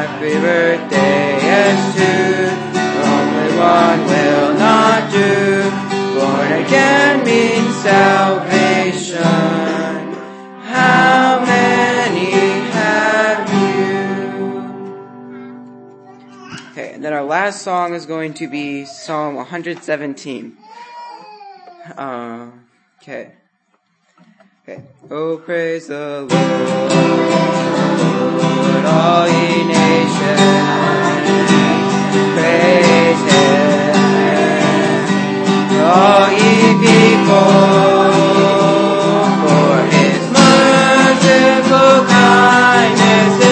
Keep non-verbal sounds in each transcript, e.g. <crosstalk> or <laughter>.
happy birthday as two. Only one will not do. Born again means salvation. How many have you? Okay, and then our last song is going to be Psalm 117. Uh, okay. Okay. Oh, praise the Lord, all ye nations. Praise Him, all ye people. For His merciful kindness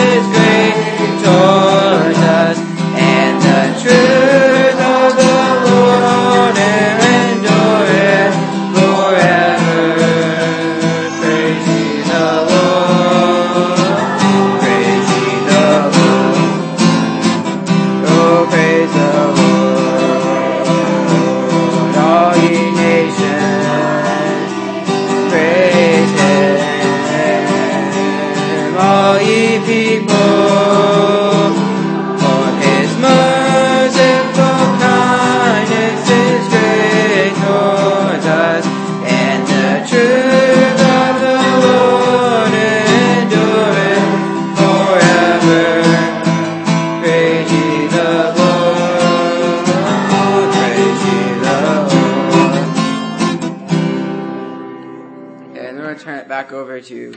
back over to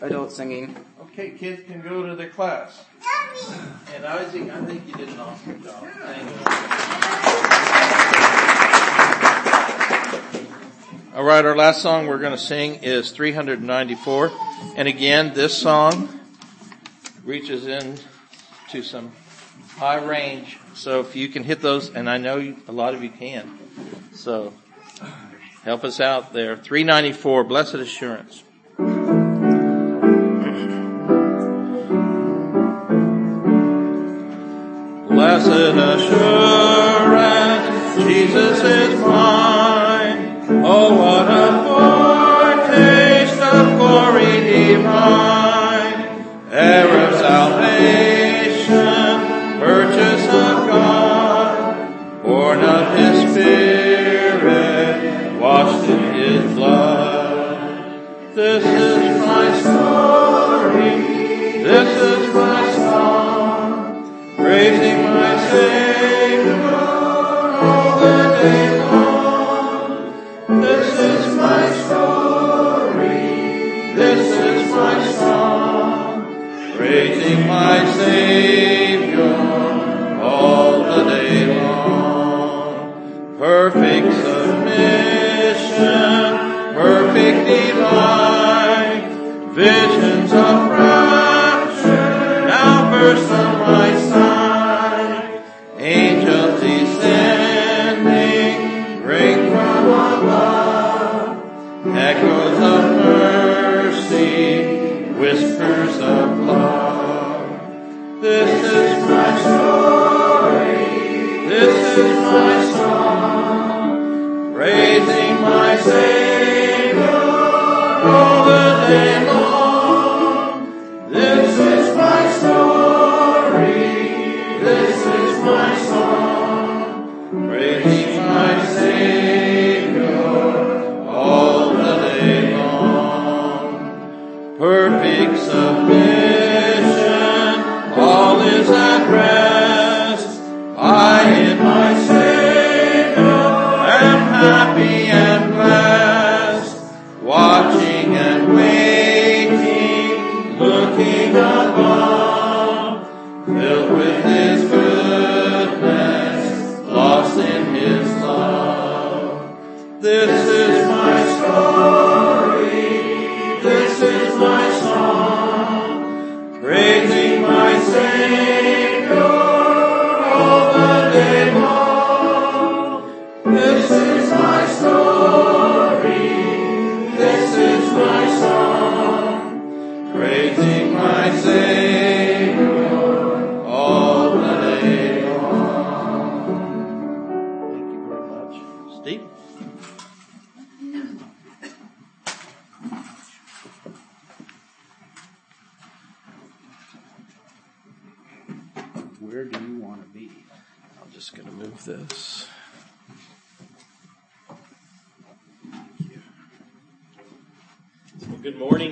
adult singing. Okay, kids can go to their class. And Isaac, I think you did an awesome job. Thank you. All right, our last song we're going to sing is 394. And again, this song reaches in to some high range. So if you can hit those, and I know you, a lot of you can. So help us out there. 394, Blessed Assurance. Blessed assurance, Jesus is mine. Oh, what a foretaste of glory divine. Heir my Savior all the day long. Perfect submission, perfect delight, visions of rapture now burst on my sight.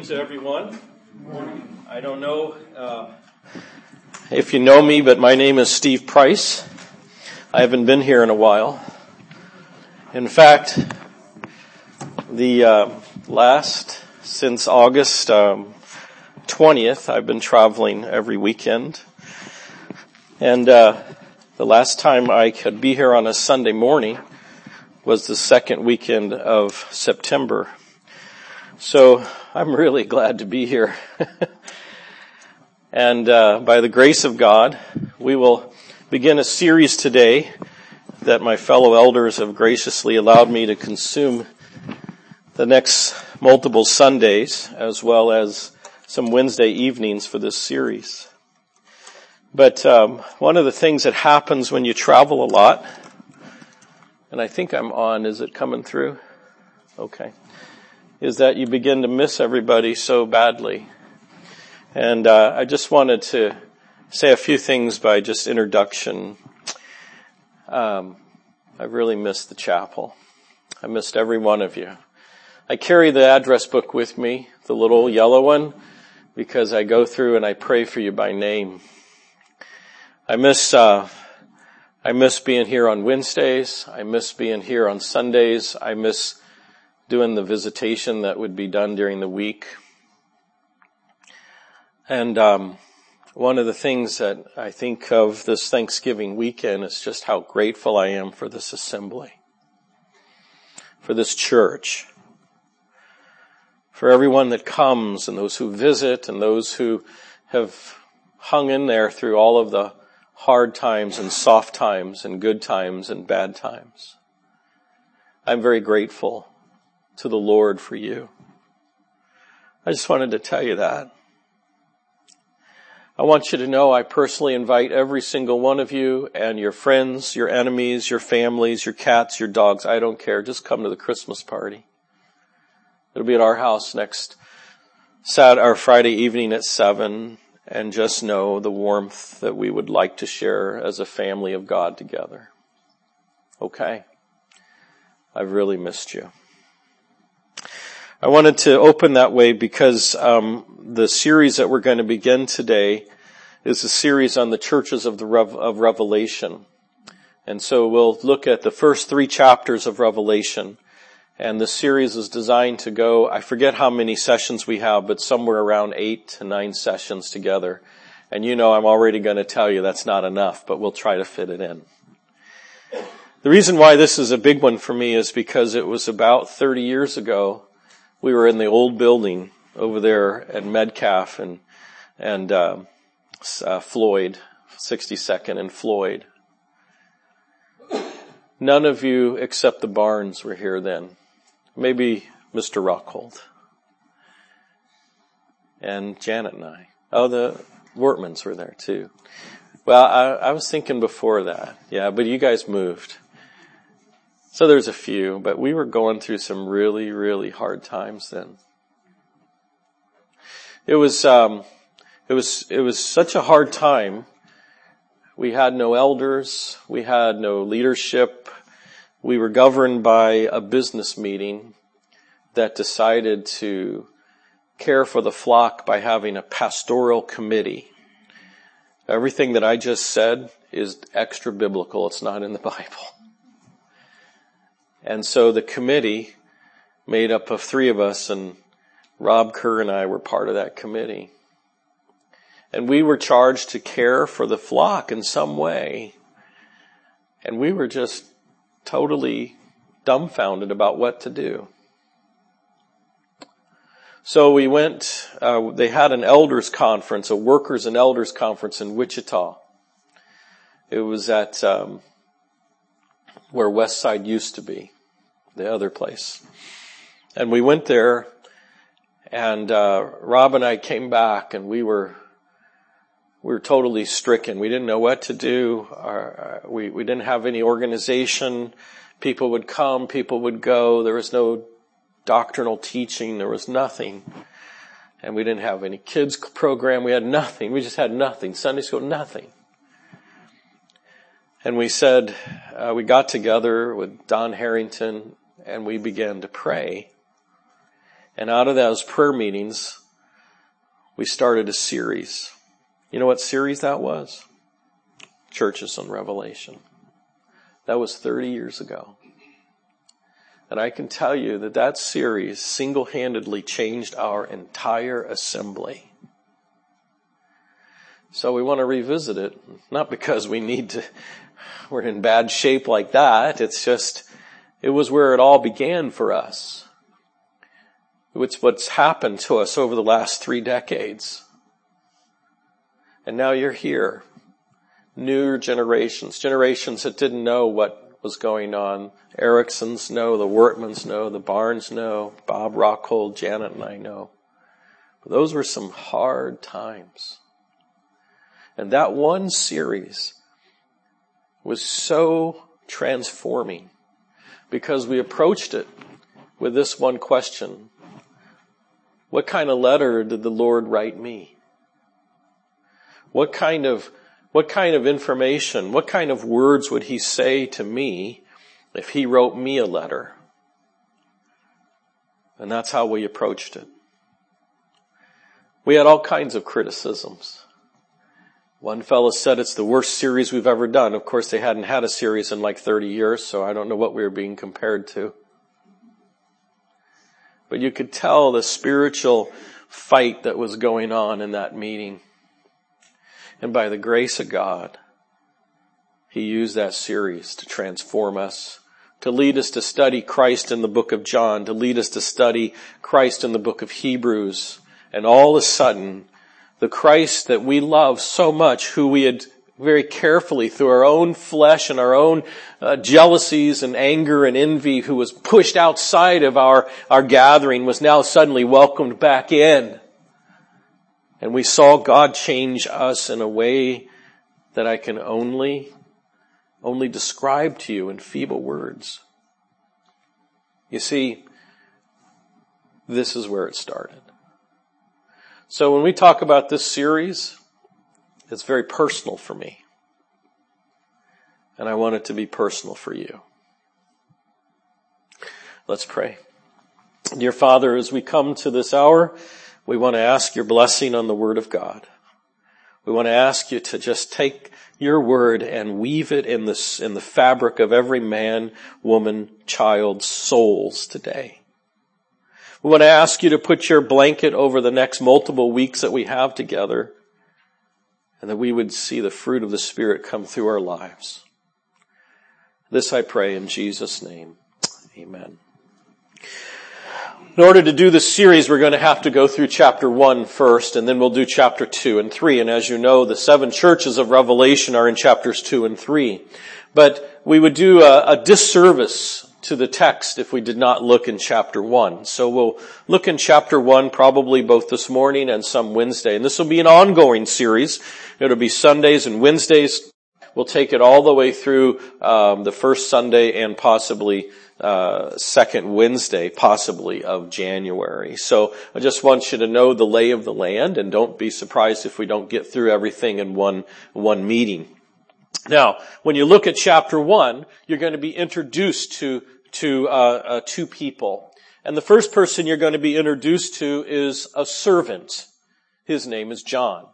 Morning to everyone. I don't know uh, if you know me, but my name is Steve Price. I haven't been here in a while. In fact, the uh, last since August um, 20th, I've been traveling every weekend. And uh, the last time I could be here on a Sunday morning was the second weekend of September. So I'm really glad to be here. <laughs> and uh, by the grace of God, we will begin a series today that my fellow elders have graciously allowed me to consume the next multiple Sundays as well as some Wednesday evenings for this series. But um, one of the things that happens when you travel a lot, and I think I'm on, is it coming through? Okay. Is that you begin to miss everybody so badly. And uh, I just wanted to say a few things by just introduction. Um, I really missed the chapel. I missed every one of you. I carry the address book with me, the little yellow one, because I go through and I pray for you by name. I miss, uh, I miss being here on Wednesdays. I miss being here on Sundays. I miss doing the visitation that would be done during the week. And um, one of the things that I think of this Thanksgiving weekend is just how grateful I am for this assembly, for this church for everyone that comes and those who visit and those who have hung in there through all of the hard times and soft times and good times and bad times. I'm very grateful to the Lord for you. I just wanted to tell you that. I want you to know I personally invite every single one of you and your friends, your enemies, your families, your cats, your dogs. I don't care. Just come to the Christmas party. It'll be at our house next Saturday or Friday evening at seven and just know the warmth that we would like to share as a family of God together. Okay. I've really missed you. I wanted to open that way because um, the series that we're going to begin today is a series on the churches of the of Revelation, and so we'll look at the first three chapters of Revelation, and the series is designed to go, I forget how many sessions we have, but somewhere around eight to nine sessions together. And you know I'm already going to tell you that's not enough, but we'll try to fit it in. The reason why this is a big one for me is because it was about 30 years ago. We were in the old building over there at Metcalf and, and, uh, uh, Floyd, 62nd and Floyd. None of you except the Barnes were here then. Maybe Mr. Rockhold. And Janet and I. Oh, the Wortmans were there too. Well, I, I was thinking before that. Yeah, but you guys moved. So there's a few, but we were going through some really, really hard times then. It was, um, it was, it was such a hard time. We had no elders. We had no leadership we were governed by a business meeting that decided to care for the flock by having a pastoral committee. Everything that I just said is extra biblical. It's not in the <laughs> Bible. And so the committee made up of three of us and Rob Kerr and I were part of that committee. And we were charged to care for the flock in some way. And we were just totally dumbfounded about what to do. So we went, uh, they had an elders conference, a workers and elders conference in Wichita. It was at, um, where West Side used to be, the other place. And we went there and, uh, Rob and I came back and we were we were totally stricken. We didn't know what to do. Our, we, we didn't have any organization. People would come, people would go. There was no doctrinal teaching. There was nothing. And we didn't have any kids program. We had nothing. We just had nothing. Sunday school, nothing. And we said, uh, we got together with Don Harrington and we began to pray. And out of those prayer meetings, we started a series. You know what series that was? Churches on Revelation. That was 30 years ago. And I can tell you that that series single-handedly changed our entire assembly. So we want to revisit it, not because we need to, we're in bad shape like that. It's just, it was where it all began for us. It's what's happened to us over the last three decades. And now you're here. Newer generations, generations that didn't know what was going on. Ericksons know, the Wortmans know, the Barnes know, Bob Rockhold, Janet and I know. But those were some hard times. And that one series was so transforming because we approached it with this one question. What kind of letter did the Lord write me? What kind of, what kind of information, what kind of words would he say to me if he wrote me a letter? And that's how we approached it. We had all kinds of criticisms. One fellow said it's the worst series we've ever done. Of course, they hadn't had a series in like 30 years, so I don't know what we were being compared to. But you could tell the spiritual fight that was going on in that meeting. And by the grace of God, He used that series to transform us, to lead us to study Christ in the book of John, to lead us to study Christ in the book of Hebrews. And all of a sudden, the Christ that we love so much, who we had very carefully through our own flesh and our own uh, jealousies and anger and envy who was pushed outside of our, our gathering was now suddenly welcomed back in. And we saw God change us in a way that I can only, only describe to you in feeble words. You see, this is where it started. So when we talk about this series, it's very personal for me. And I want it to be personal for you. Let's pray. Dear Father, as we come to this hour, we want to ask your blessing on the Word of God. We want to ask you to just take your word and weave it in the, in the fabric of every man, woman, child's souls today. We want to ask you to put your blanket over the next multiple weeks that we have together and that we would see the fruit of the Spirit come through our lives. This I pray in Jesus' name. Amen. In order to do this series, we're going to have to go through chapter one first, and then we'll do chapter two and three. And as you know, the seven churches of Revelation are in chapters two and three. But we would do a, a disservice to the text if we did not look in chapter one. So we'll look in chapter one probably both this morning and some Wednesday. And this will be an ongoing series. It'll be Sundays and Wednesdays. We'll take it all the way through um, the first Sunday and possibly uh, second Wednesday, possibly of January. So I just want you to know the lay of the land, and don't be surprised if we don't get through everything in one one meeting. Now, when you look at chapter one, you're going to be introduced to to uh, uh, two people, and the first person you're going to be introduced to is a servant. His name is John.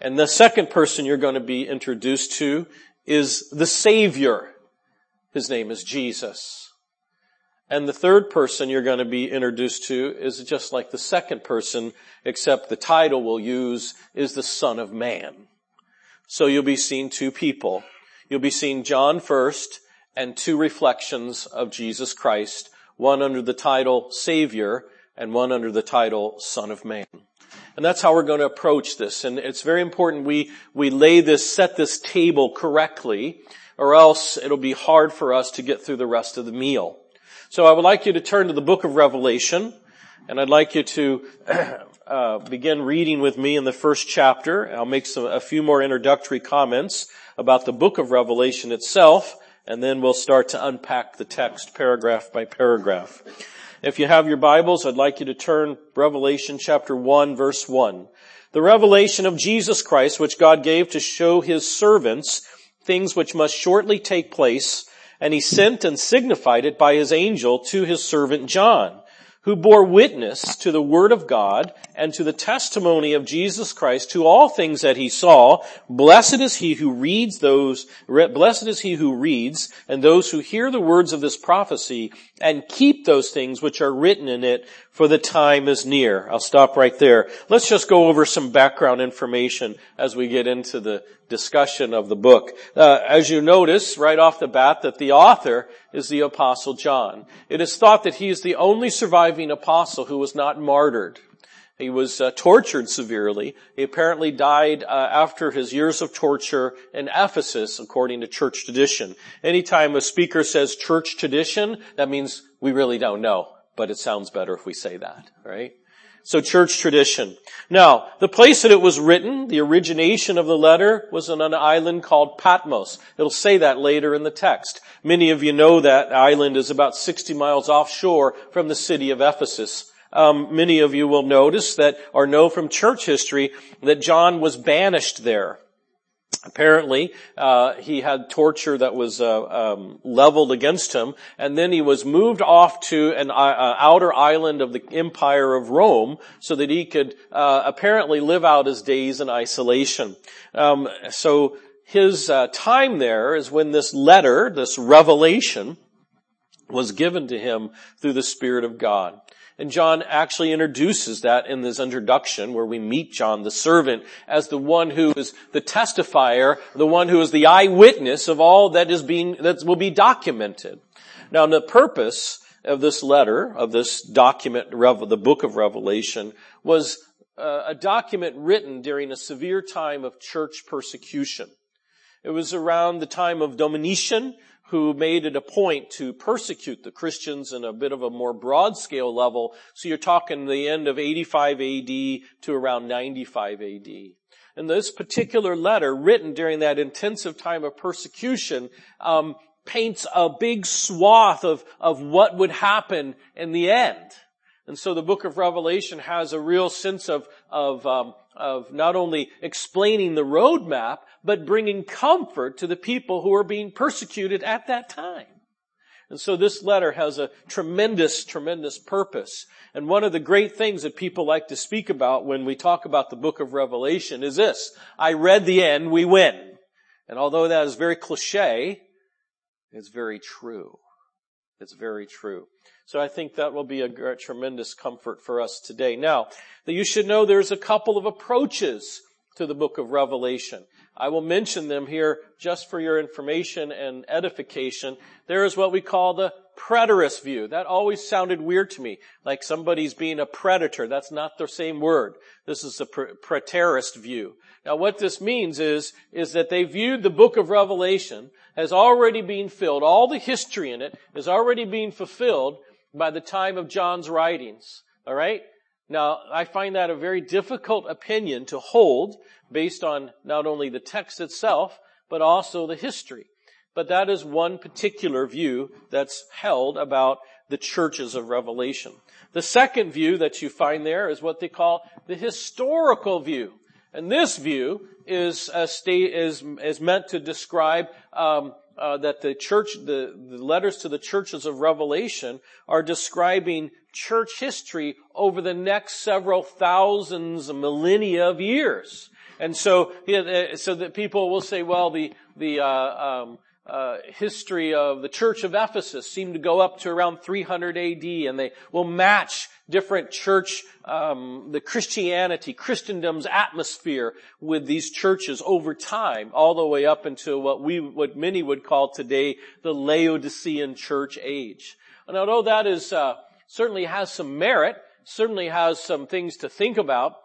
And the second person you're going to be introduced to is the Savior. His name is Jesus. And the third person you're going to be introduced to is just like the second person, except the title we'll use is the Son of Man. So you'll be seeing two people. You'll be seeing John first and two reflections of Jesus Christ, one under the title Savior and one under the title Son of Man. And that's how we're going to approach this. And it's very important we, we lay this, set this table correctly, or else it'll be hard for us to get through the rest of the meal. So I would like you to turn to the book of Revelation, and I'd like you to <clears throat> uh, begin reading with me in the first chapter. I'll make some, a few more introductory comments about the book of Revelation itself, and then we'll start to unpack the text paragraph by paragraph. If you have your Bibles, I'd like you to turn Revelation chapter 1 verse 1. The revelation of Jesus Christ, which God gave to show his servants things which must shortly take place, and he sent and signified it by his angel to his servant John, who bore witness to the word of God and to the testimony of Jesus Christ to all things that he saw. Blessed is he who reads those, blessed is he who reads and those who hear the words of this prophecy and keep those things which are written in it for the time is near. I'll stop right there. Let's just go over some background information as we get into the discussion of the book. Uh, as you notice right off the bat that the author is the apostle John. It is thought that he is the only surviving apostle who was not martyred. He was uh, tortured severely. He apparently died uh, after his years of torture in Ephesus, according to church tradition. Anytime a speaker says church tradition, that means we really don't know but it sounds better if we say that, right? So church tradition. Now, the place that it was written, the origination of the letter was on an island called Patmos. It'll say that later in the text. Many of you know that island is about 60 miles offshore from the city of Ephesus. Um, many of you will notice that, or know from church history, that John was banished there. Apparently, uh, he had torture that was uh, um, leveled against him, and then he was moved off to an uh, uh, outer island of the Empire of Rome, so that he could uh, apparently live out his days in isolation. Um, so his uh, time there is when this letter, this revelation, was given to him through the Spirit of God. And John actually introduces that in this introduction where we meet John, the servant, as the one who is the testifier, the one who is the eyewitness of all that is being, that will be documented. Now the purpose of this letter, of this document, the book of Revelation, was uh, a document written during a severe time of church persecution. It was around the time of Domitian, who made it a point to persecute the Christians in a bit of a more broad scale level. So you're talking the end of 85 AD to around 95 AD. And this particular letter, written during that intensive time of persecution, um, paints a big swath of, of what would happen in the end. And so the book of Revelation has a real sense of, of, um, of not only explaining the roadmap, but bringing comfort to the people who are being persecuted at that time. And so this letter has a tremendous, tremendous purpose. And one of the great things that people like to speak about when we talk about the book of Revelation is this. I read the end, we win. And although that is very cliche, it's very true. It's very true. So I think that will be a tremendous comfort for us today. Now, you should know there's a couple of approaches to the book of Revelation. I will mention them here just for your information and edification. There is what we call the preterist view. That always sounded weird to me, like somebody's being a predator. That's not the same word. This is the preterist view. Now what this means is, is that they viewed the book of Revelation as already being filled. All the history in it is already being fulfilled by the time of John's writings. Alright? Now, I find that a very difficult opinion to hold based on not only the text itself, but also the history. But that is one particular view that's held about the churches of Revelation. The second view that you find there is what they call the historical view. And this view is, state, is, is meant to describe um, uh, that the church, the, the letters to the churches of Revelation are describing church history over the next several thousands, millennia of years. And so, so that people will say, well, the, the, uh, um, uh, history of the church of Ephesus seemed to go up to around 300 AD and they will match different church, um, the Christianity, Christendom's atmosphere with these churches over time, all the way up into what we, what many would call today the Laodicean church age. And although that is, uh, certainly has some merit, certainly has some things to think about,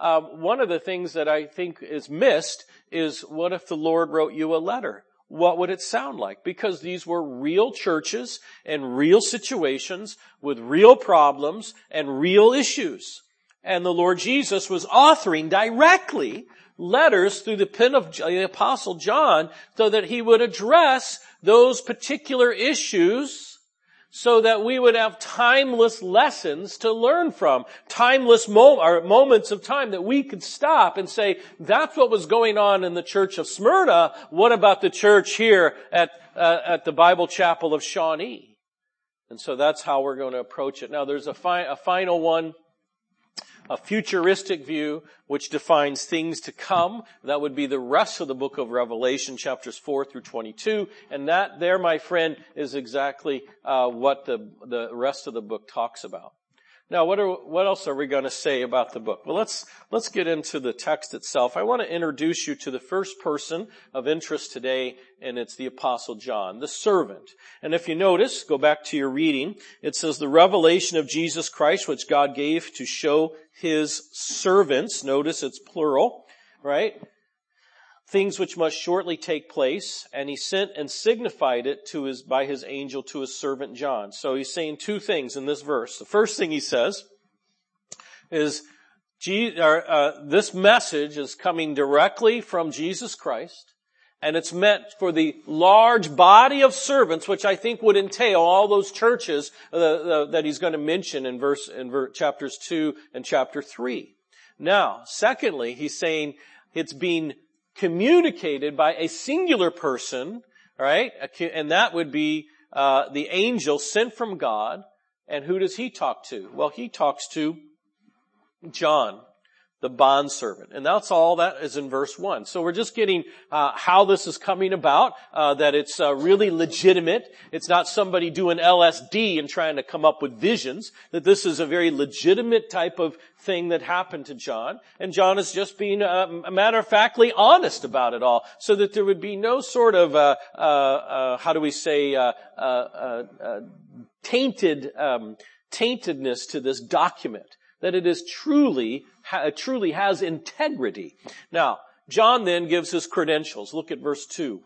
um, one of the things that I think is missed is what if the Lord wrote you a letter? What would it sound like? Because these were real churches and real situations with real problems and real issues. And the Lord Jesus was authoring directly letters through the pen of the apostle John so that he would address those particular issues so that we would have timeless lessons to learn from, timeless mo- or moments of time that we could stop and say, that's what was going on in the church of Smyrna. What about the church here at, uh, at the Bible Chapel of Shawnee? And so that's how we're going to approach it. Now there's a, fi- a final one a futuristic view which defines things to come. That would be the rest of the book of Revelation, chapters 4 through 22. And that there, my friend, is exactly uh, what the, the rest of the book talks about. Now, what, are, what else are we going to say about the book? Well, let's, let's get into the text itself. I want to introduce you to the first person of interest today, and it's the apostle John, the servant. And if you notice, go back to your reading, it says the revelation of Jesus Christ, which God gave to show his servants. Notice it's plural, right? Things which must shortly take place, and he sent and signified it to his, by his angel to his servant John. So he's saying two things in this verse. The first thing he says is, uh, this message is coming directly from Jesus Christ, and it's meant for the large body of servants, which I think would entail all those churches uh, uh, that he's going to mention in verse, in chapters 2 and chapter 3. Now, secondly, he's saying it's being communicated by a singular person, right? And that would be uh, the angel sent from God. And who does he talk to? Well, he talks to John the bondservant. And that's all that is in verse 1. So we're just getting uh, how this is coming about, uh, that it's uh, really legitimate. It's not somebody doing LSD and trying to come up with visions, that this is a very legitimate type of thing that happened to John. And John is just being uh, matter of factly honest about it all, so that there would be no sort of, uh, uh, how do we say, tainted, um, taintedness to this document that it is truly, Uh, truly has integrity. Now, John then gives his credentials. Look at verse 2.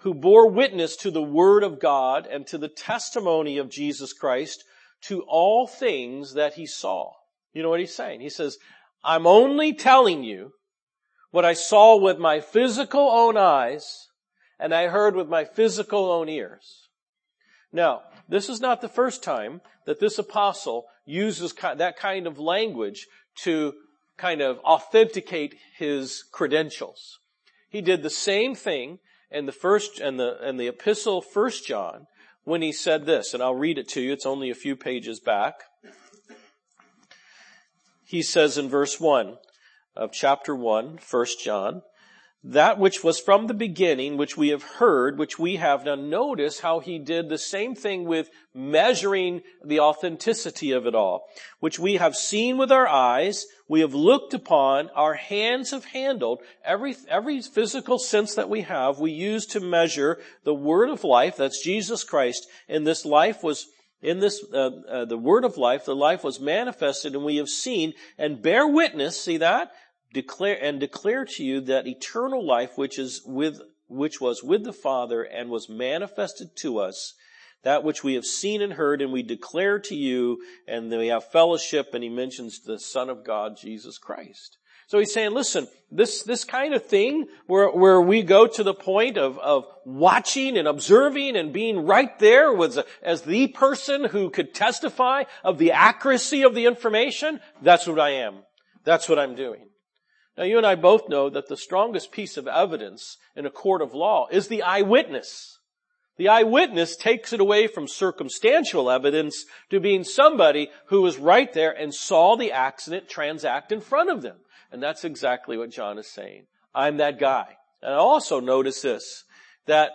Who bore witness to the word of God and to the testimony of Jesus Christ to all things that he saw. You know what he's saying? He says, I'm only telling you what I saw with my physical own eyes and I heard with my physical own ears. Now, this is not the first time that this apostle uses that kind of language to kind of authenticate his credentials. He did the same thing in the first and the and the epistle first John when he said this, and I'll read it to you. It's only a few pages back. He says in verse 1 of chapter 1, 1 John, that which was from the beginning, which we have heard, which we have. Now notice how he did the same thing with measuring the authenticity of it all, which we have seen with our eyes, we have looked upon, our hands have handled, every, every physical sense that we have, we use to measure the word of life, that's Jesus Christ, and this life was in this, uh, uh, the word of life, the life was manifested and we have seen and bear witness, see that? Declare and declare to you that eternal life which is with which was with the Father and was manifested to us, that which we have seen and heard, and we declare to you, and we have fellowship, and he mentions the Son of God, Jesus Christ. So he's saying, listen, this, this kind of thing where, where we go to the point of, of watching and observing and being right there with, as the person who could testify of the accuracy of the information, that's what I am. That's what I'm doing. Now you and I both know that the strongest piece of evidence in a court of law is the eyewitness. The eyewitness takes it away from circumstantial evidence to being somebody who was right there and saw the accident transact in front of them. And that's exactly what John is saying. I'm that guy. And I also notice this, that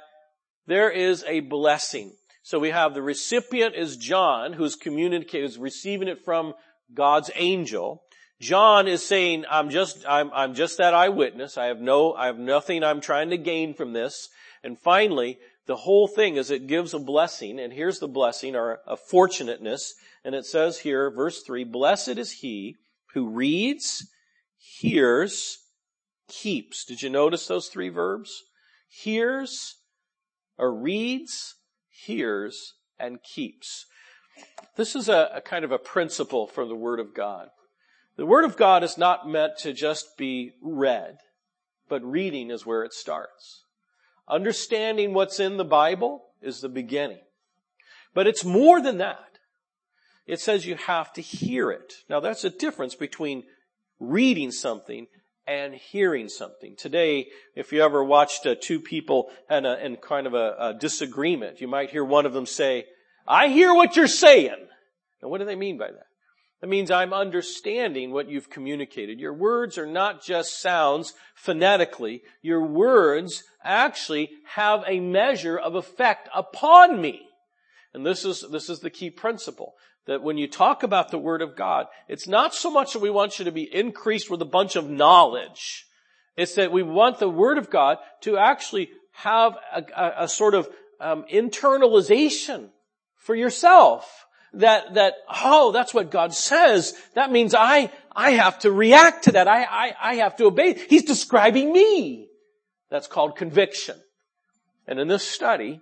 there is a blessing. So we have the recipient is John, who's communicating, who's receiving it from God's angel. John is saying, I'm just, I'm, I'm just that eyewitness. I have no, I have nothing I'm trying to gain from this. And finally, the whole thing is it gives a blessing, and here's the blessing, or a fortunateness, and it says here, verse 3, Blessed is he who reads, hears, keeps. Did you notice those three verbs? Hears, or reads, hears, and keeps. This is a, a kind of a principle from the Word of God. The Word of God is not meant to just be read, but reading is where it starts. Understanding what's in the Bible is the beginning. But it's more than that. It says you have to hear it. Now that's a difference between reading something and hearing something. Today, if you ever watched uh, two people in, a, in kind of a, a disagreement, you might hear one of them say, I hear what you're saying. Now what do they mean by that? That means I'm understanding what you've communicated. Your words are not just sounds phonetically. Your words actually have a measure of effect upon me. And this is, this is the key principle. That when you talk about the Word of God, it's not so much that we want you to be increased with a bunch of knowledge. It's that we want the Word of God to actually have a, a, a sort of um, internalization for yourself that, that, oh, that's what God says. That means I, I have to react to that. I, I, I have to obey. He's describing me. That's called conviction. And in this study,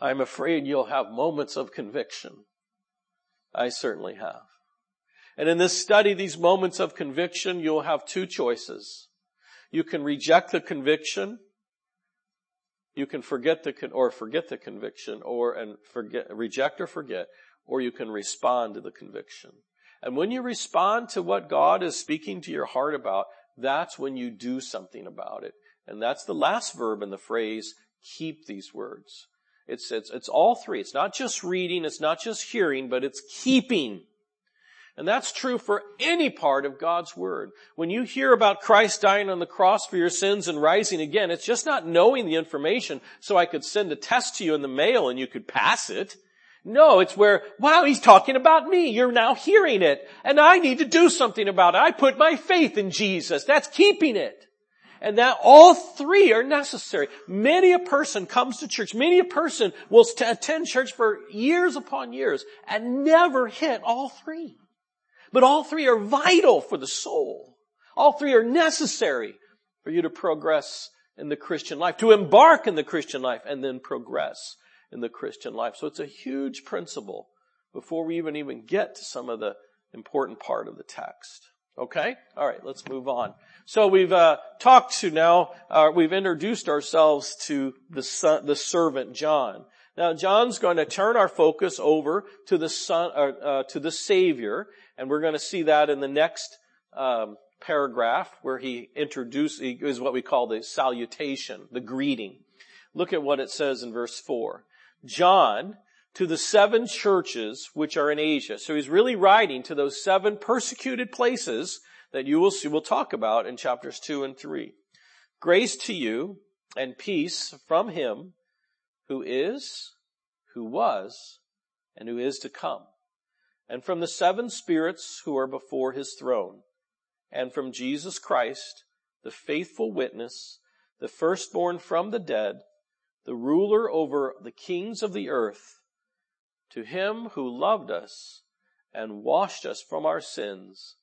I'm afraid you'll have moments of conviction. I certainly have. And in this study, these moments of conviction, you'll have two choices. You can reject the conviction you can forget the, or forget the conviction or, and forget, reject or forget, or you can respond to the conviction. And when you respond to what God is speaking to your heart about, that's when you do something about it. And that's the last verb in the phrase, keep these words. It's, it's, it's all three. It's not just reading, it's not just hearing, but it's keeping. And that's true for any part of God's Word. When you hear about Christ dying on the cross for your sins and rising again, it's just not knowing the information so I could send a test to you in the mail and you could pass it. No, it's where, wow, he's talking about me. You're now hearing it. And I need to do something about it. I put my faith in Jesus. That's keeping it. And that all three are necessary. Many a person comes to church. Many a person will attend church for years upon years and never hit all three. But all three are vital for the soul. All three are necessary for you to progress in the Christian life, to embark in the Christian life and then progress in the Christian life. So it's a huge principle before we even even get to some of the important part of the text. Okay? All right, let's move on. So we've uh, talked to now, uh, we've introduced ourselves to the son, the servant John. Now John's going to turn our focus over to the son, uh, uh to the Savior, and we're going to see that in the next um, paragraph where he introduces is what we call the salutation, the greeting. Look at what it says in verse 4. John, to the seven churches which are in Asia. So he's really writing to those seven persecuted places that you will see, we'll talk about in chapters 2 and 3. Grace to you and peace from him who is, who was, and who is to come and from the seven spirits who are before his throne, and from Jesus Christ, the faithful witness, the firstborn from the dead, the ruler over the kings of the earth, to him who loved us and washed us from our sins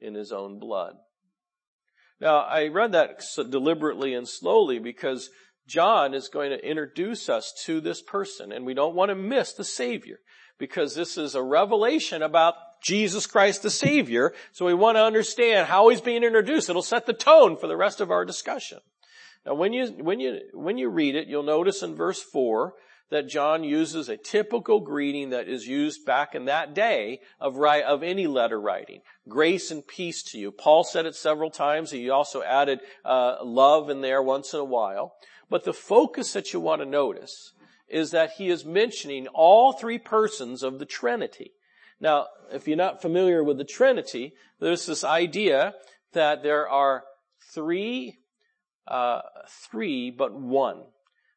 in his own blood. Now, I read that deliberately and slowly because John is going to introduce us to this person and we don't want to miss the Savior because this is a revelation about Jesus Christ the Savior. So we want to understand how he's being introduced. It'll set the tone for the rest of our discussion. Now when you, when you, when you read it, you'll notice in verse 4 that John uses a typical greeting that is used back in that day of, of any letter writing. Grace and peace to you. Paul said it several times. He also added uh, love in there once in a while. But the focus that you want to notice is that he is mentioning all three persons of the Trinity. Now, if you're not familiar with the Trinity, there's this idea that there are three, uh, three but one.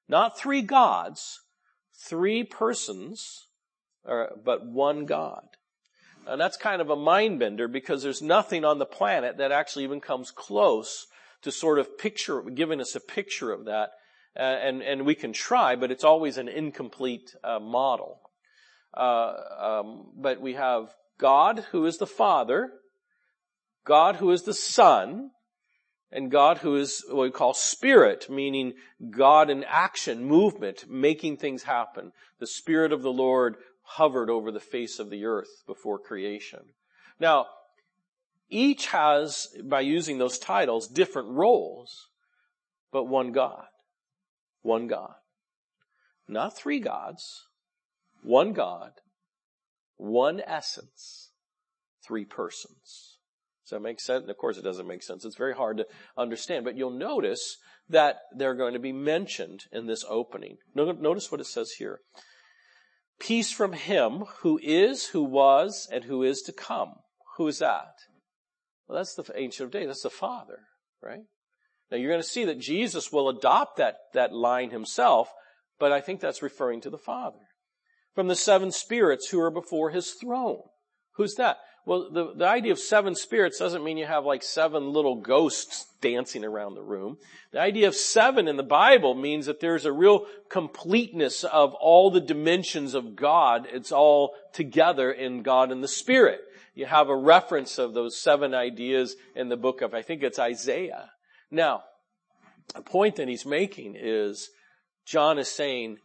Not three gods, three persons, or, but one God. And that's kind of a mind bender because there's nothing on the planet that actually even comes close to sort of picture, giving us a picture of that uh, and and we can try, but it's always an incomplete uh, model. Uh, um, but we have God who is the Father, God who is the Son, and God who is what we call Spirit, meaning God in action, movement, making things happen. The Spirit of the Lord hovered over the face of the earth before creation. Now, each has, by using those titles, different roles, but one God one God. Not three gods, one God, one essence, three persons. Does that make sense? of course it doesn't make sense. It's very hard to understand, but you'll notice that they're going to be mentioned in this opening. Notice what it says here. Peace from him who is, who was, and who is to come. Who is that? Well, that's the Ancient of Days. That's the Father, right? Now you're going to see that Jesus will adopt that, that line himself, but I think that's referring to the Father. From the seven spirits who are before his throne. Who's that? Well, the, the idea of seven spirits doesn't mean you have like seven little ghosts dancing around the room. The idea of seven in the Bible means that there's a real completeness of all the dimensions of God. It's all together in God and the Spirit. You have a reference of those seven ideas in the book of, I think it's Isaiah. Now, the point that he's making is John is saying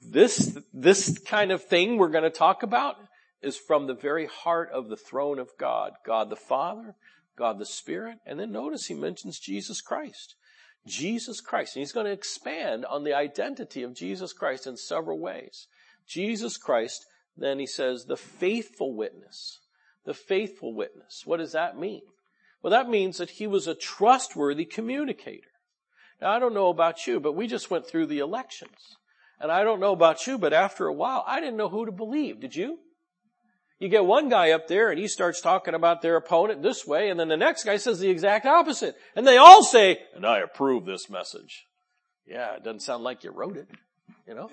this, this kind of thing we're going to talk about is from the very heart of the throne of God. God the Father, God the Spirit, and then notice he mentions Jesus Christ. Jesus Christ. And he's going to expand on the identity of Jesus Christ in several ways. Jesus Christ, then he says, the faithful witness. The faithful witness. What does that mean? Well, that means that he was a trustworthy communicator. Now, I don't know about you, but we just went through the elections. And I don't know about you, but after a while, I didn't know who to believe. Did you? You get one guy up there and he starts talking about their opponent this way, and then the next guy says the exact opposite. And they all say, and I approve this message. Yeah, it doesn't sound like you wrote it, you know?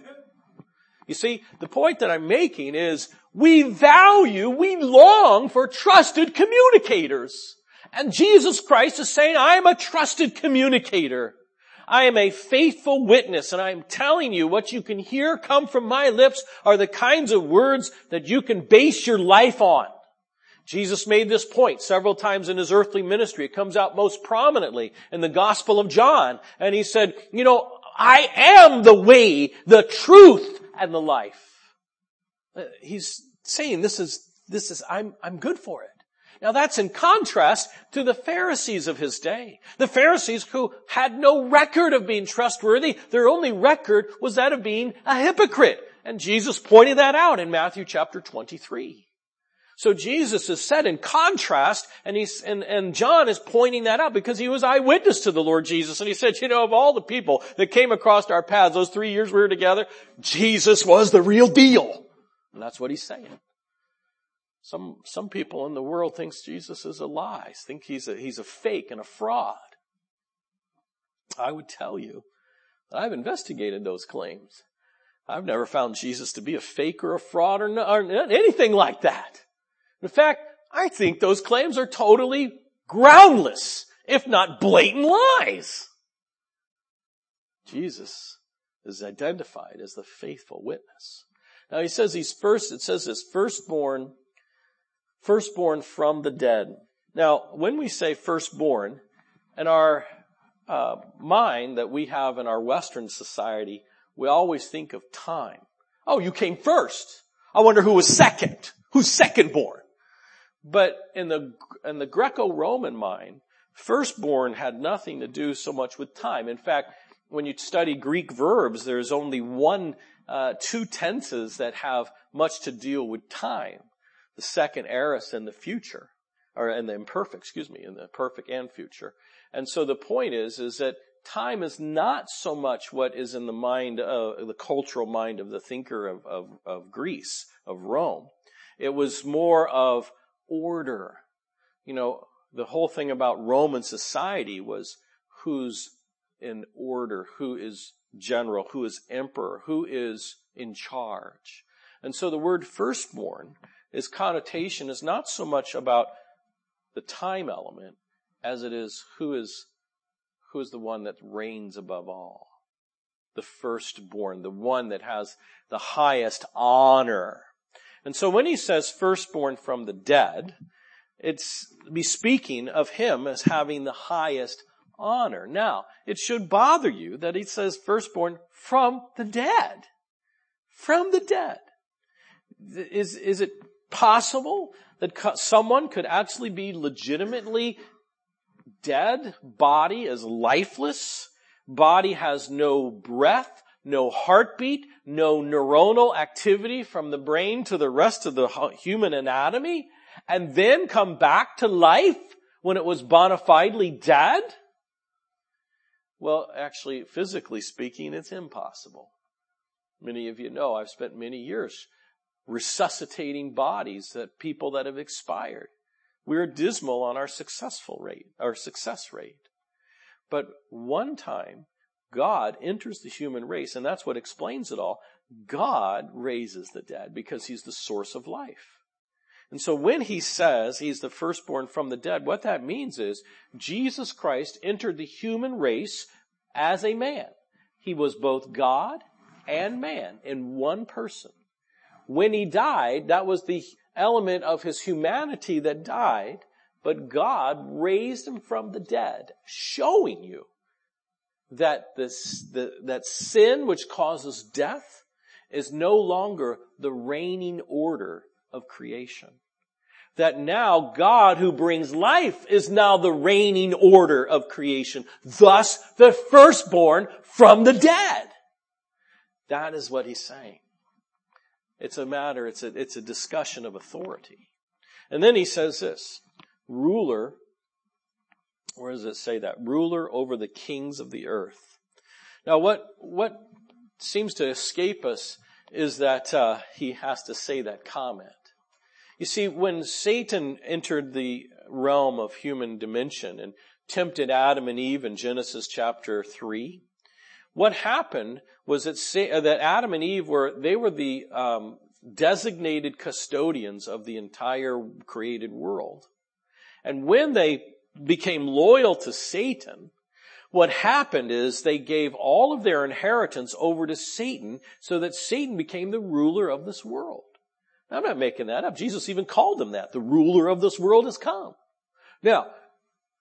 You see, the point that I'm making is we value, we long for trusted communicators. And Jesus Christ is saying, I am a trusted communicator. I am a faithful witness and I am telling you what you can hear come from my lips are the kinds of words that you can base your life on. Jesus made this point several times in his earthly ministry. It comes out most prominently in the Gospel of John. And he said, you know, I am the way, the truth, and the life. Uh, he's saying this is, this is, I'm, I'm good for it. Now that's in contrast to the Pharisees of his day. The Pharisees who had no record of being trustworthy. Their only record was that of being a hypocrite. And Jesus pointed that out in Matthew chapter 23. So Jesus is set in contrast and he's, and, and John is pointing that out because he was eyewitness to the Lord Jesus. And he said, you know, of all the people that came across our paths those three years we were together, Jesus was the real deal. And that's what he's saying. Some, some people in the world thinks Jesus is a lie, think he's a, he's a fake and a fraud. I would tell you, I've investigated those claims. I've never found Jesus to be a fake or a fraud or, or anything like that. In fact, I think those claims are totally groundless, if not blatant lies. Jesus is identified as the faithful witness. Now he says he's first, it says his firstborn firstborn from the dead. Now, when we say firstborn, in our uh, mind that we have in our Western society, we always think of time. Oh, you came first. I wonder who was second. Who's secondborn? But in the in the Greco-Roman mind, firstborn had nothing to do so much with time. In fact, when you study Greek verbs, there's only one, uh, two tenses that have much to deal with time the second aorist in the future, or in the imperfect, excuse me, in the perfect and future. And so the point is, is that time is not so much what is in the mind, of the cultural mind of the thinker of, of, of Greece, of Rome. It was more of order. You know, the whole thing about Roman society was who's in order, who is general, who is emperor, who is in charge. And so the word firstborn its connotation is not so much about the time element as it is who is who is the one that reigns above all. The firstborn, the one that has the highest honor. And so when he says firstborn from the dead, it's be speaking of him as having the highest honor. Now, it should bother you that he says firstborn from the dead. From the dead. Is, is it possible that someone could actually be legitimately dead, body is lifeless, body has no breath, no heartbeat, no neuronal activity from the brain to the rest of the human anatomy, and then come back to life when it was bona fidely dead? Well, actually, physically speaking, it's impossible. Many of you know I've spent many years resuscitating bodies that people that have expired. We're dismal on our successful rate, our success rate. But one time, God enters the human race, and that's what explains it all. God raises the dead because he's the source of life. And so when he says he's the firstborn from the dead, what that means is Jesus Christ entered the human race as a man. He was both God and man in one person. When he died, that was the element of his humanity that died, but God raised him from the dead, showing you that this, the, that sin which causes death is no longer the reigning order of creation. That now God who brings life is now the reigning order of creation. Thus the firstborn from the dead. That is what he's saying. It's a matter, it's a, it's a discussion of authority. And then he says this, ruler, where does it say that? Ruler over the kings of the earth. Now what, what seems to escape us is that uh, he has to say that comment. You see, when Satan entered the realm of human dimension and tempted Adam and Eve in Genesis chapter 3, what happened was that, uh, that Adam and Eve were, they were the um, designated custodians of the entire created world. And when they became loyal to Satan, what happened is they gave all of their inheritance over to Satan so that Satan became the ruler of this world. I'm not making that up. Jesus even called him that. The ruler of this world has come. Now,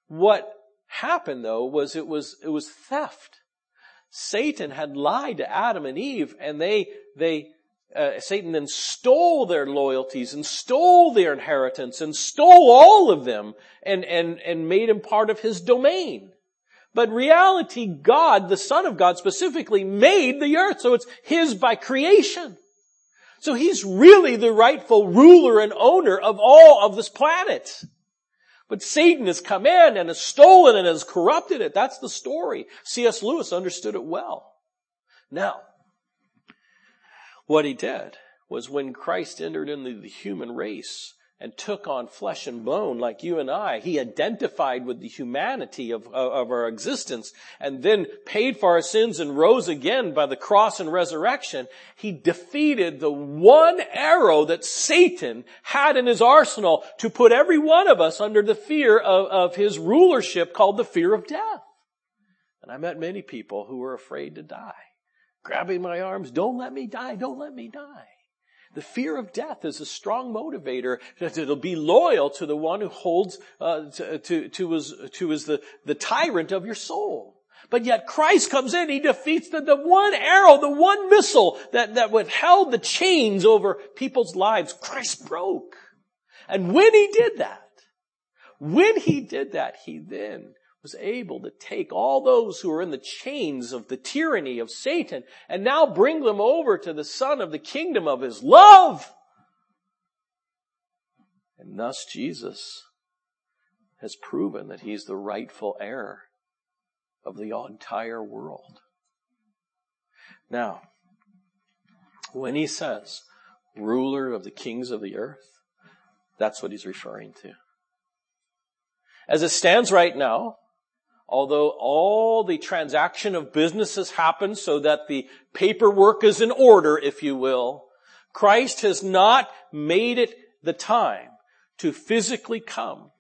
what happened though was it was, it was theft. Satan had lied to Adam and Eve and they, they, uh, Satan then stole their loyalties and stole their inheritance and stole all of them and, and, and made him part of his domain. But reality, God, the Son of God specifically made the earth, so it's His by creation. So He's really the rightful ruler and owner of all of this planet. But Satan has come in and has stolen and has corrupted it. That's the story. C.S. Lewis understood it well. Now, what he did was when Christ entered into the human race, and took on flesh and bone like you and I. He identified with the humanity of, of our existence and then paid for our sins and rose again by the cross and resurrection. He defeated the one arrow that Satan had in his arsenal to put every one of us under the fear of, of his rulership called the fear of death. And I met many people who were afraid to die. Grabbing my arms, don't let me die, don't let me die. The fear of death is a strong motivator to, be loyal to the one who holds, uh, to, to, to, is, to is the, the tyrant of your soul. But yet Christ comes in, He defeats the, the one arrow, the one missile that, that withheld the chains over people's lives. Christ broke. And when He did that, when He did that, He then was able to take all those who are in the chains of the tyranny of Satan and now bring them over to the son of the kingdom of his love. And thus Jesus has proven that he's the rightful heir of the entire world. Now, when he says ruler of the kings of the earth, that's what he's referring to. As it stands right now, although all the transaction of business has happened so that the paperwork is in order, if you will, Christ has not made it the time to physically come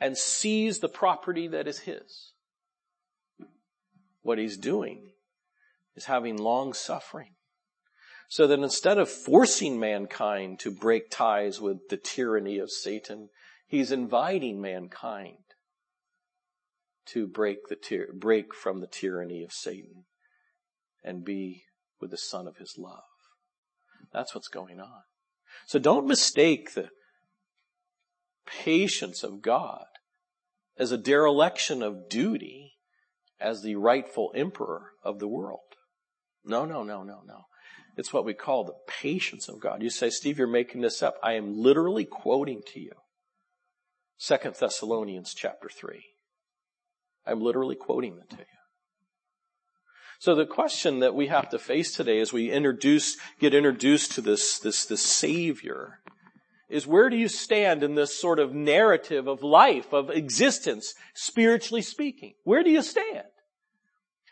and seize the property that is his. What he's doing is having long suffering. So that instead of forcing mankind to break ties with the tyranny of Satan, he's inviting mankind to break the tyr- break from the tyranny of Satan and be with the son of his love. That's what's going on. So don't mistake the patience of God as a dereliction of duty as the rightful emperor of the world. No, no, no, no, no. It's what we call the patience of God. You say, Steve, you're making this up. I am literally quoting to you. Second Thessalonians chapter three. I'm literally quoting it to you. So the question that we have to face today as we introduce, get introduced to this, this, this Savior is where do you stand in this sort of narrative of life, of existence, spiritually speaking? Where do you stand?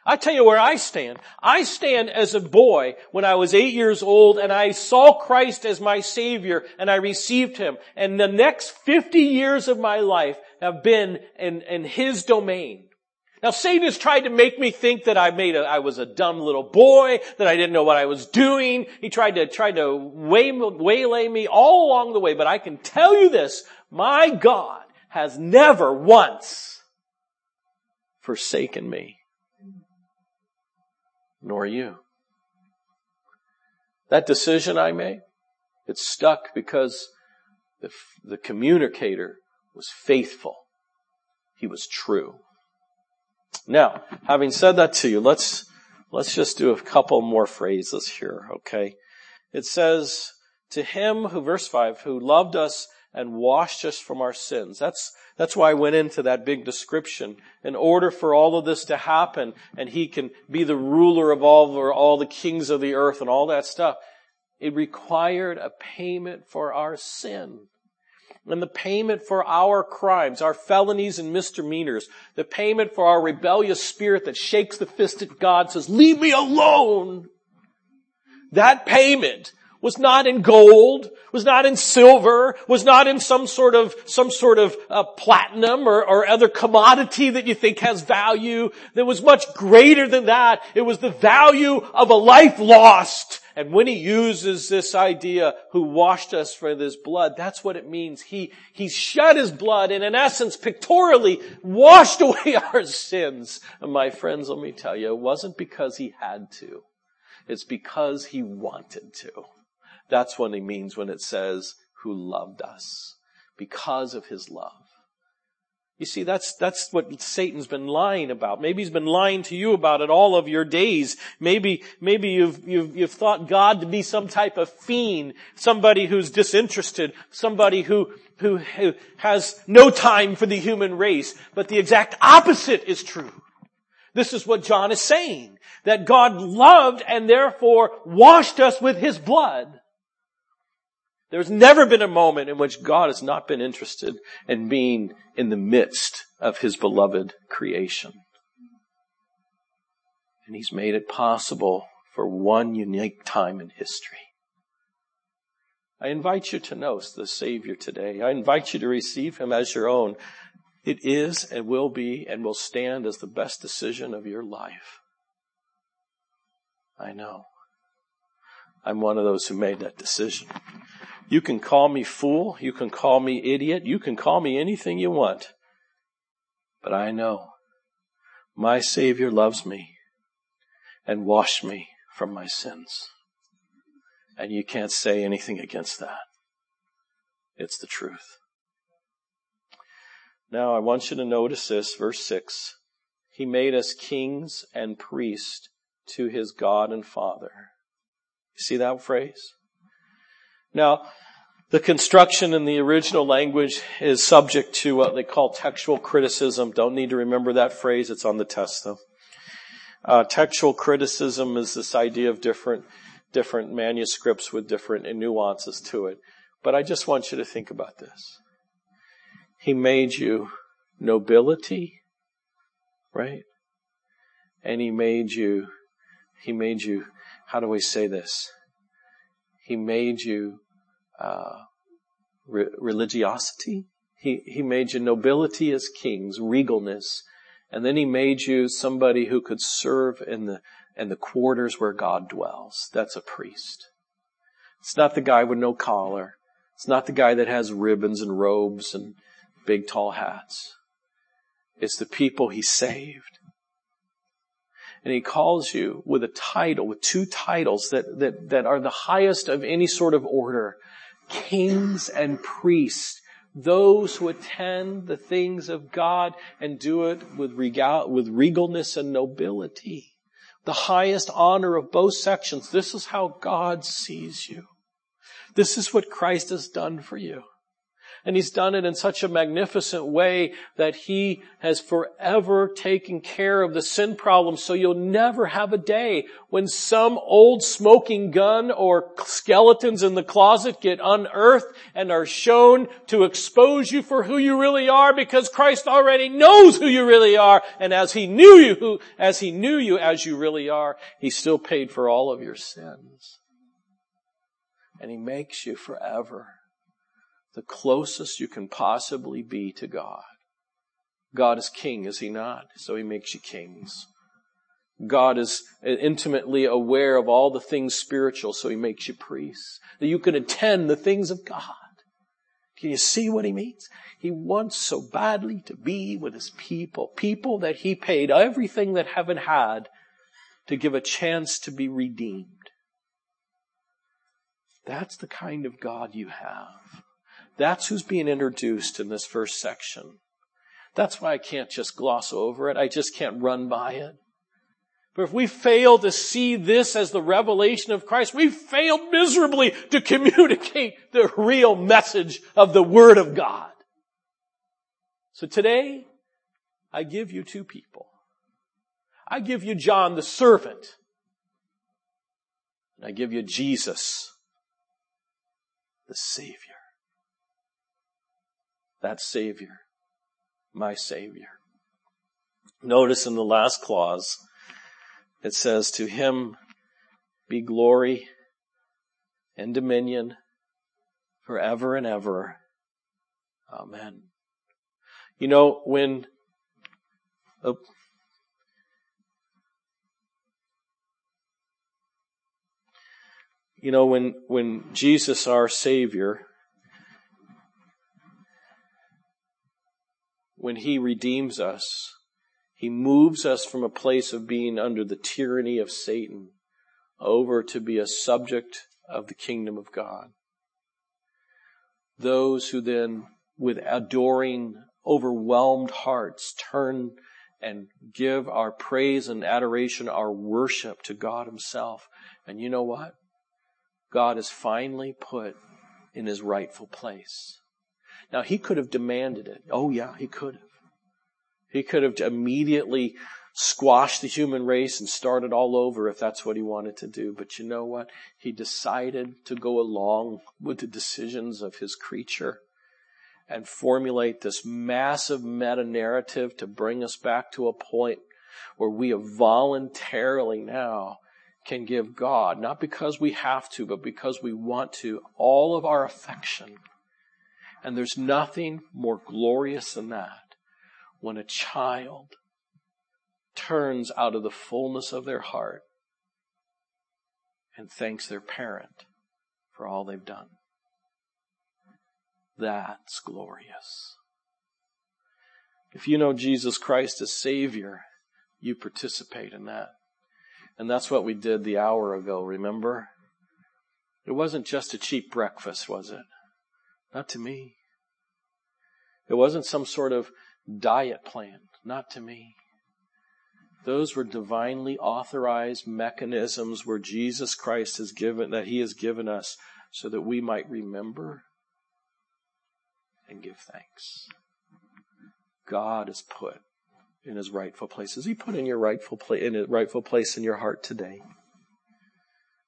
I tell you where I stand. I stand as a boy when I was eight years old and I saw Christ as my Savior and I received Him. And the next 50 years of my life have been in, in His domain. Now Satan has tried to make me think that I made a, I was a dumb little boy, that I didn't know what I was doing. He tried to, tried to way, waylay me all along the way, but I can tell you this, my God has never once forsaken me nor you. That decision I made, it stuck because the, the communicator was faithful. He was true. Now, having said that to you, let's, let's just do a couple more phrases here, okay? It says, to him who, verse 5, who loved us and washed us from our sins. That's, that's why I went into that big description. In order for all of this to happen and he can be the ruler of all, or all the kings of the earth and all that stuff, it required a payment for our sin. And the payment for our crimes, our felonies and misdemeanors, the payment for our rebellious spirit that shakes the fist at God, says, leave me alone. That payment was not in gold, was not in silver, was not in some sort of, some sort of uh, platinum or, or other commodity that you think has value. That was much greater than that. It was the value of a life lost. And when he uses this idea, who washed us for his blood, that's what it means. He, he shed his blood and in essence, pictorially, washed <laughs> away our sins. And my friends, let me tell you, it wasn't because he had to. It's because he wanted to. That's what he means when it says, who loved us because of his love. You see, that's, that's what Satan's been lying about. Maybe he's been lying to you about it all of your days. Maybe, maybe you've, you've, you've thought God to be some type of fiend, somebody who's disinterested, somebody who, who, who has no time for the human race. But the exact opposite is true. This is what John is saying. That God loved and therefore washed us with his blood. There's never been a moment in which God has not been interested in being in the midst of His beloved creation. And He's made it possible for one unique time in history. I invite you to know the Savior today. I invite you to receive Him as your own. It is and will be and will stand as the best decision of your life. I know. I'm one of those who made that decision. You can call me fool. You can call me idiot. You can call me anything you want. But I know my Savior loves me and washed me from my sins. And you can't say anything against that. It's the truth. Now I want you to notice this, verse 6. He made us kings and priests to his God and Father. You see that phrase? Now, the construction in the original language is subject to what they call textual criticism. Don't need to remember that phrase. It's on the test though. Uh, textual criticism is this idea of different, different manuscripts with different nuances to it. But I just want you to think about this. He made you nobility, right? And he made you, he made you, how do we say this? He made you uh, re- religiosity. He, he made you nobility as kings, regalness, and then he made you somebody who could serve in the, in the quarters where God dwells. That's a priest. It's not the guy with no collar. It's not the guy that has ribbons and robes and big tall hats. It's the people he saved and he calls you with a title, with two titles that, that, that are the highest of any sort of order. Kings and priests. Those who attend the things of God and do it with regal, with regalness and nobility. the highest honor of both sections. This is how God sees you. This is what Christ has done for you. And he's done it in such a magnificent way that he has forever taken care of the sin problem. So you'll never have a day when some old smoking gun or skeletons in the closet get unearthed and are shown to expose you for who you really are because Christ already knows who you really are. And as he knew you as he knew you as you really are, he still paid for all of your sins. And he makes you forever the closest you can possibly be to God. God is king, is he not? So he makes you kings. God is intimately aware of all the things spiritual, so he makes you priests. That you can attend the things of God. Can you see what he means? He wants so badly to be with his people, people that he paid everything that heaven had to give a chance to be redeemed. That's the kind of God you have. That's who's being introduced in this first section. That's why I can't just gloss over it. I just can't run by it. But if we fail to see this as the revelation of Christ, we failed miserably to <laughs> communicate the real message of the Word of God. So today, I give you two people. I give you John the servant. And I give you Jesus the Savior that Savior, my Savior. Notice in the last clause, it says, To him be glory and dominion forever and ever. Amen. You know, when, oh, you know, when, when Jesus, our Savior, when He redeems us, He moves us from a place of being under the tyranny of Satan over to be a subject of the kingdom of God. Those who then, with adoring, overwhelmed hearts, turn and give our praise and adoration, our worship to God Himself. And you know what? God is finally put in His rightful place. Now he could have demanded it. Oh yeah, he could have. He could have immediately squashed the human race and started all over if that's what he wanted to do. But you know what? He decided to go along with the decisions of his creature and formulate this massive meta narrative to bring us back to a point where we have voluntarily now can give God, not because we have to, but because we want to, all of our affection and there's nothing more glorious than that when a child turns out of the fullness of their heart and thanks their parent for all they've done. That's glorious. If you know Jesus Christ as Savior, you participate in that. And that's what we did the hour ago, remember? It wasn't just a cheap breakfast, was it? Not to me. It wasn't some sort of diet plan. Not to me. Those were divinely authorized mechanisms where Jesus Christ has given, that He has given us so that we might remember and give thanks. God is put in His rightful place. Is He put in your rightful place, in His rightful place in your heart today?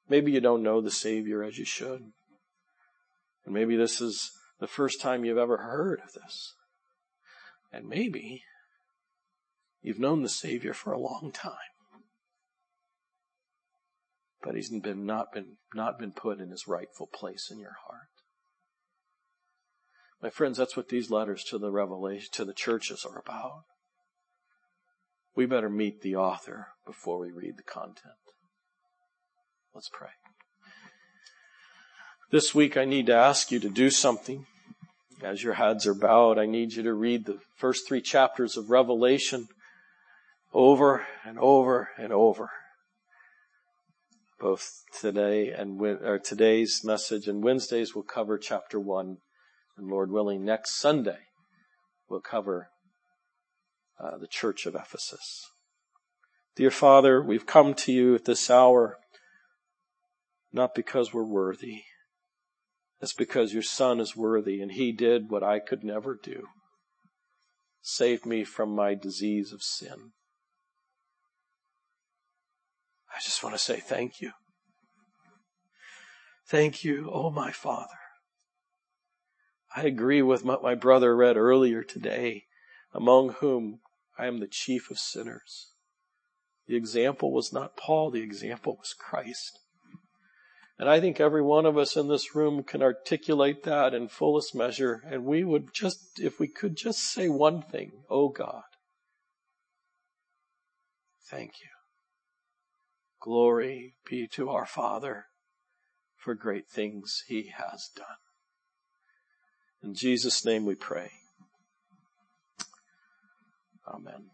Maybe you don't know the Savior as you should. And maybe this is the first time you've ever heard of this. And maybe you've known the Savior for a long time. But he's been not been not been put in his rightful place in your heart. My friends, that's what these letters to the revelation to the churches are about. We better meet the author before we read the content. Let's pray. This week I need to ask you to do something. As your heads are bowed, I need you to read the first three chapters of Revelation over and over and over. Both today and or today's message and Wednesdays will cover chapter one, and Lord willing, next Sunday we'll cover uh, the church of Ephesus. Dear Father, we've come to you at this hour not because we're worthy. It's because your Son is worthy and He did what I could never do. Saved me from my disease of sin. I just want to say thank you. Thank you, oh my Father. I agree with what my brother read earlier today, among whom I am the chief of sinners. The example was not Paul, the example was Christ. And I think every one of us in this room can articulate that in fullest measure. And we would just, if we could just say one thing, oh God, thank you. Glory be to our Father for great things he has done. In Jesus' name we pray. Amen.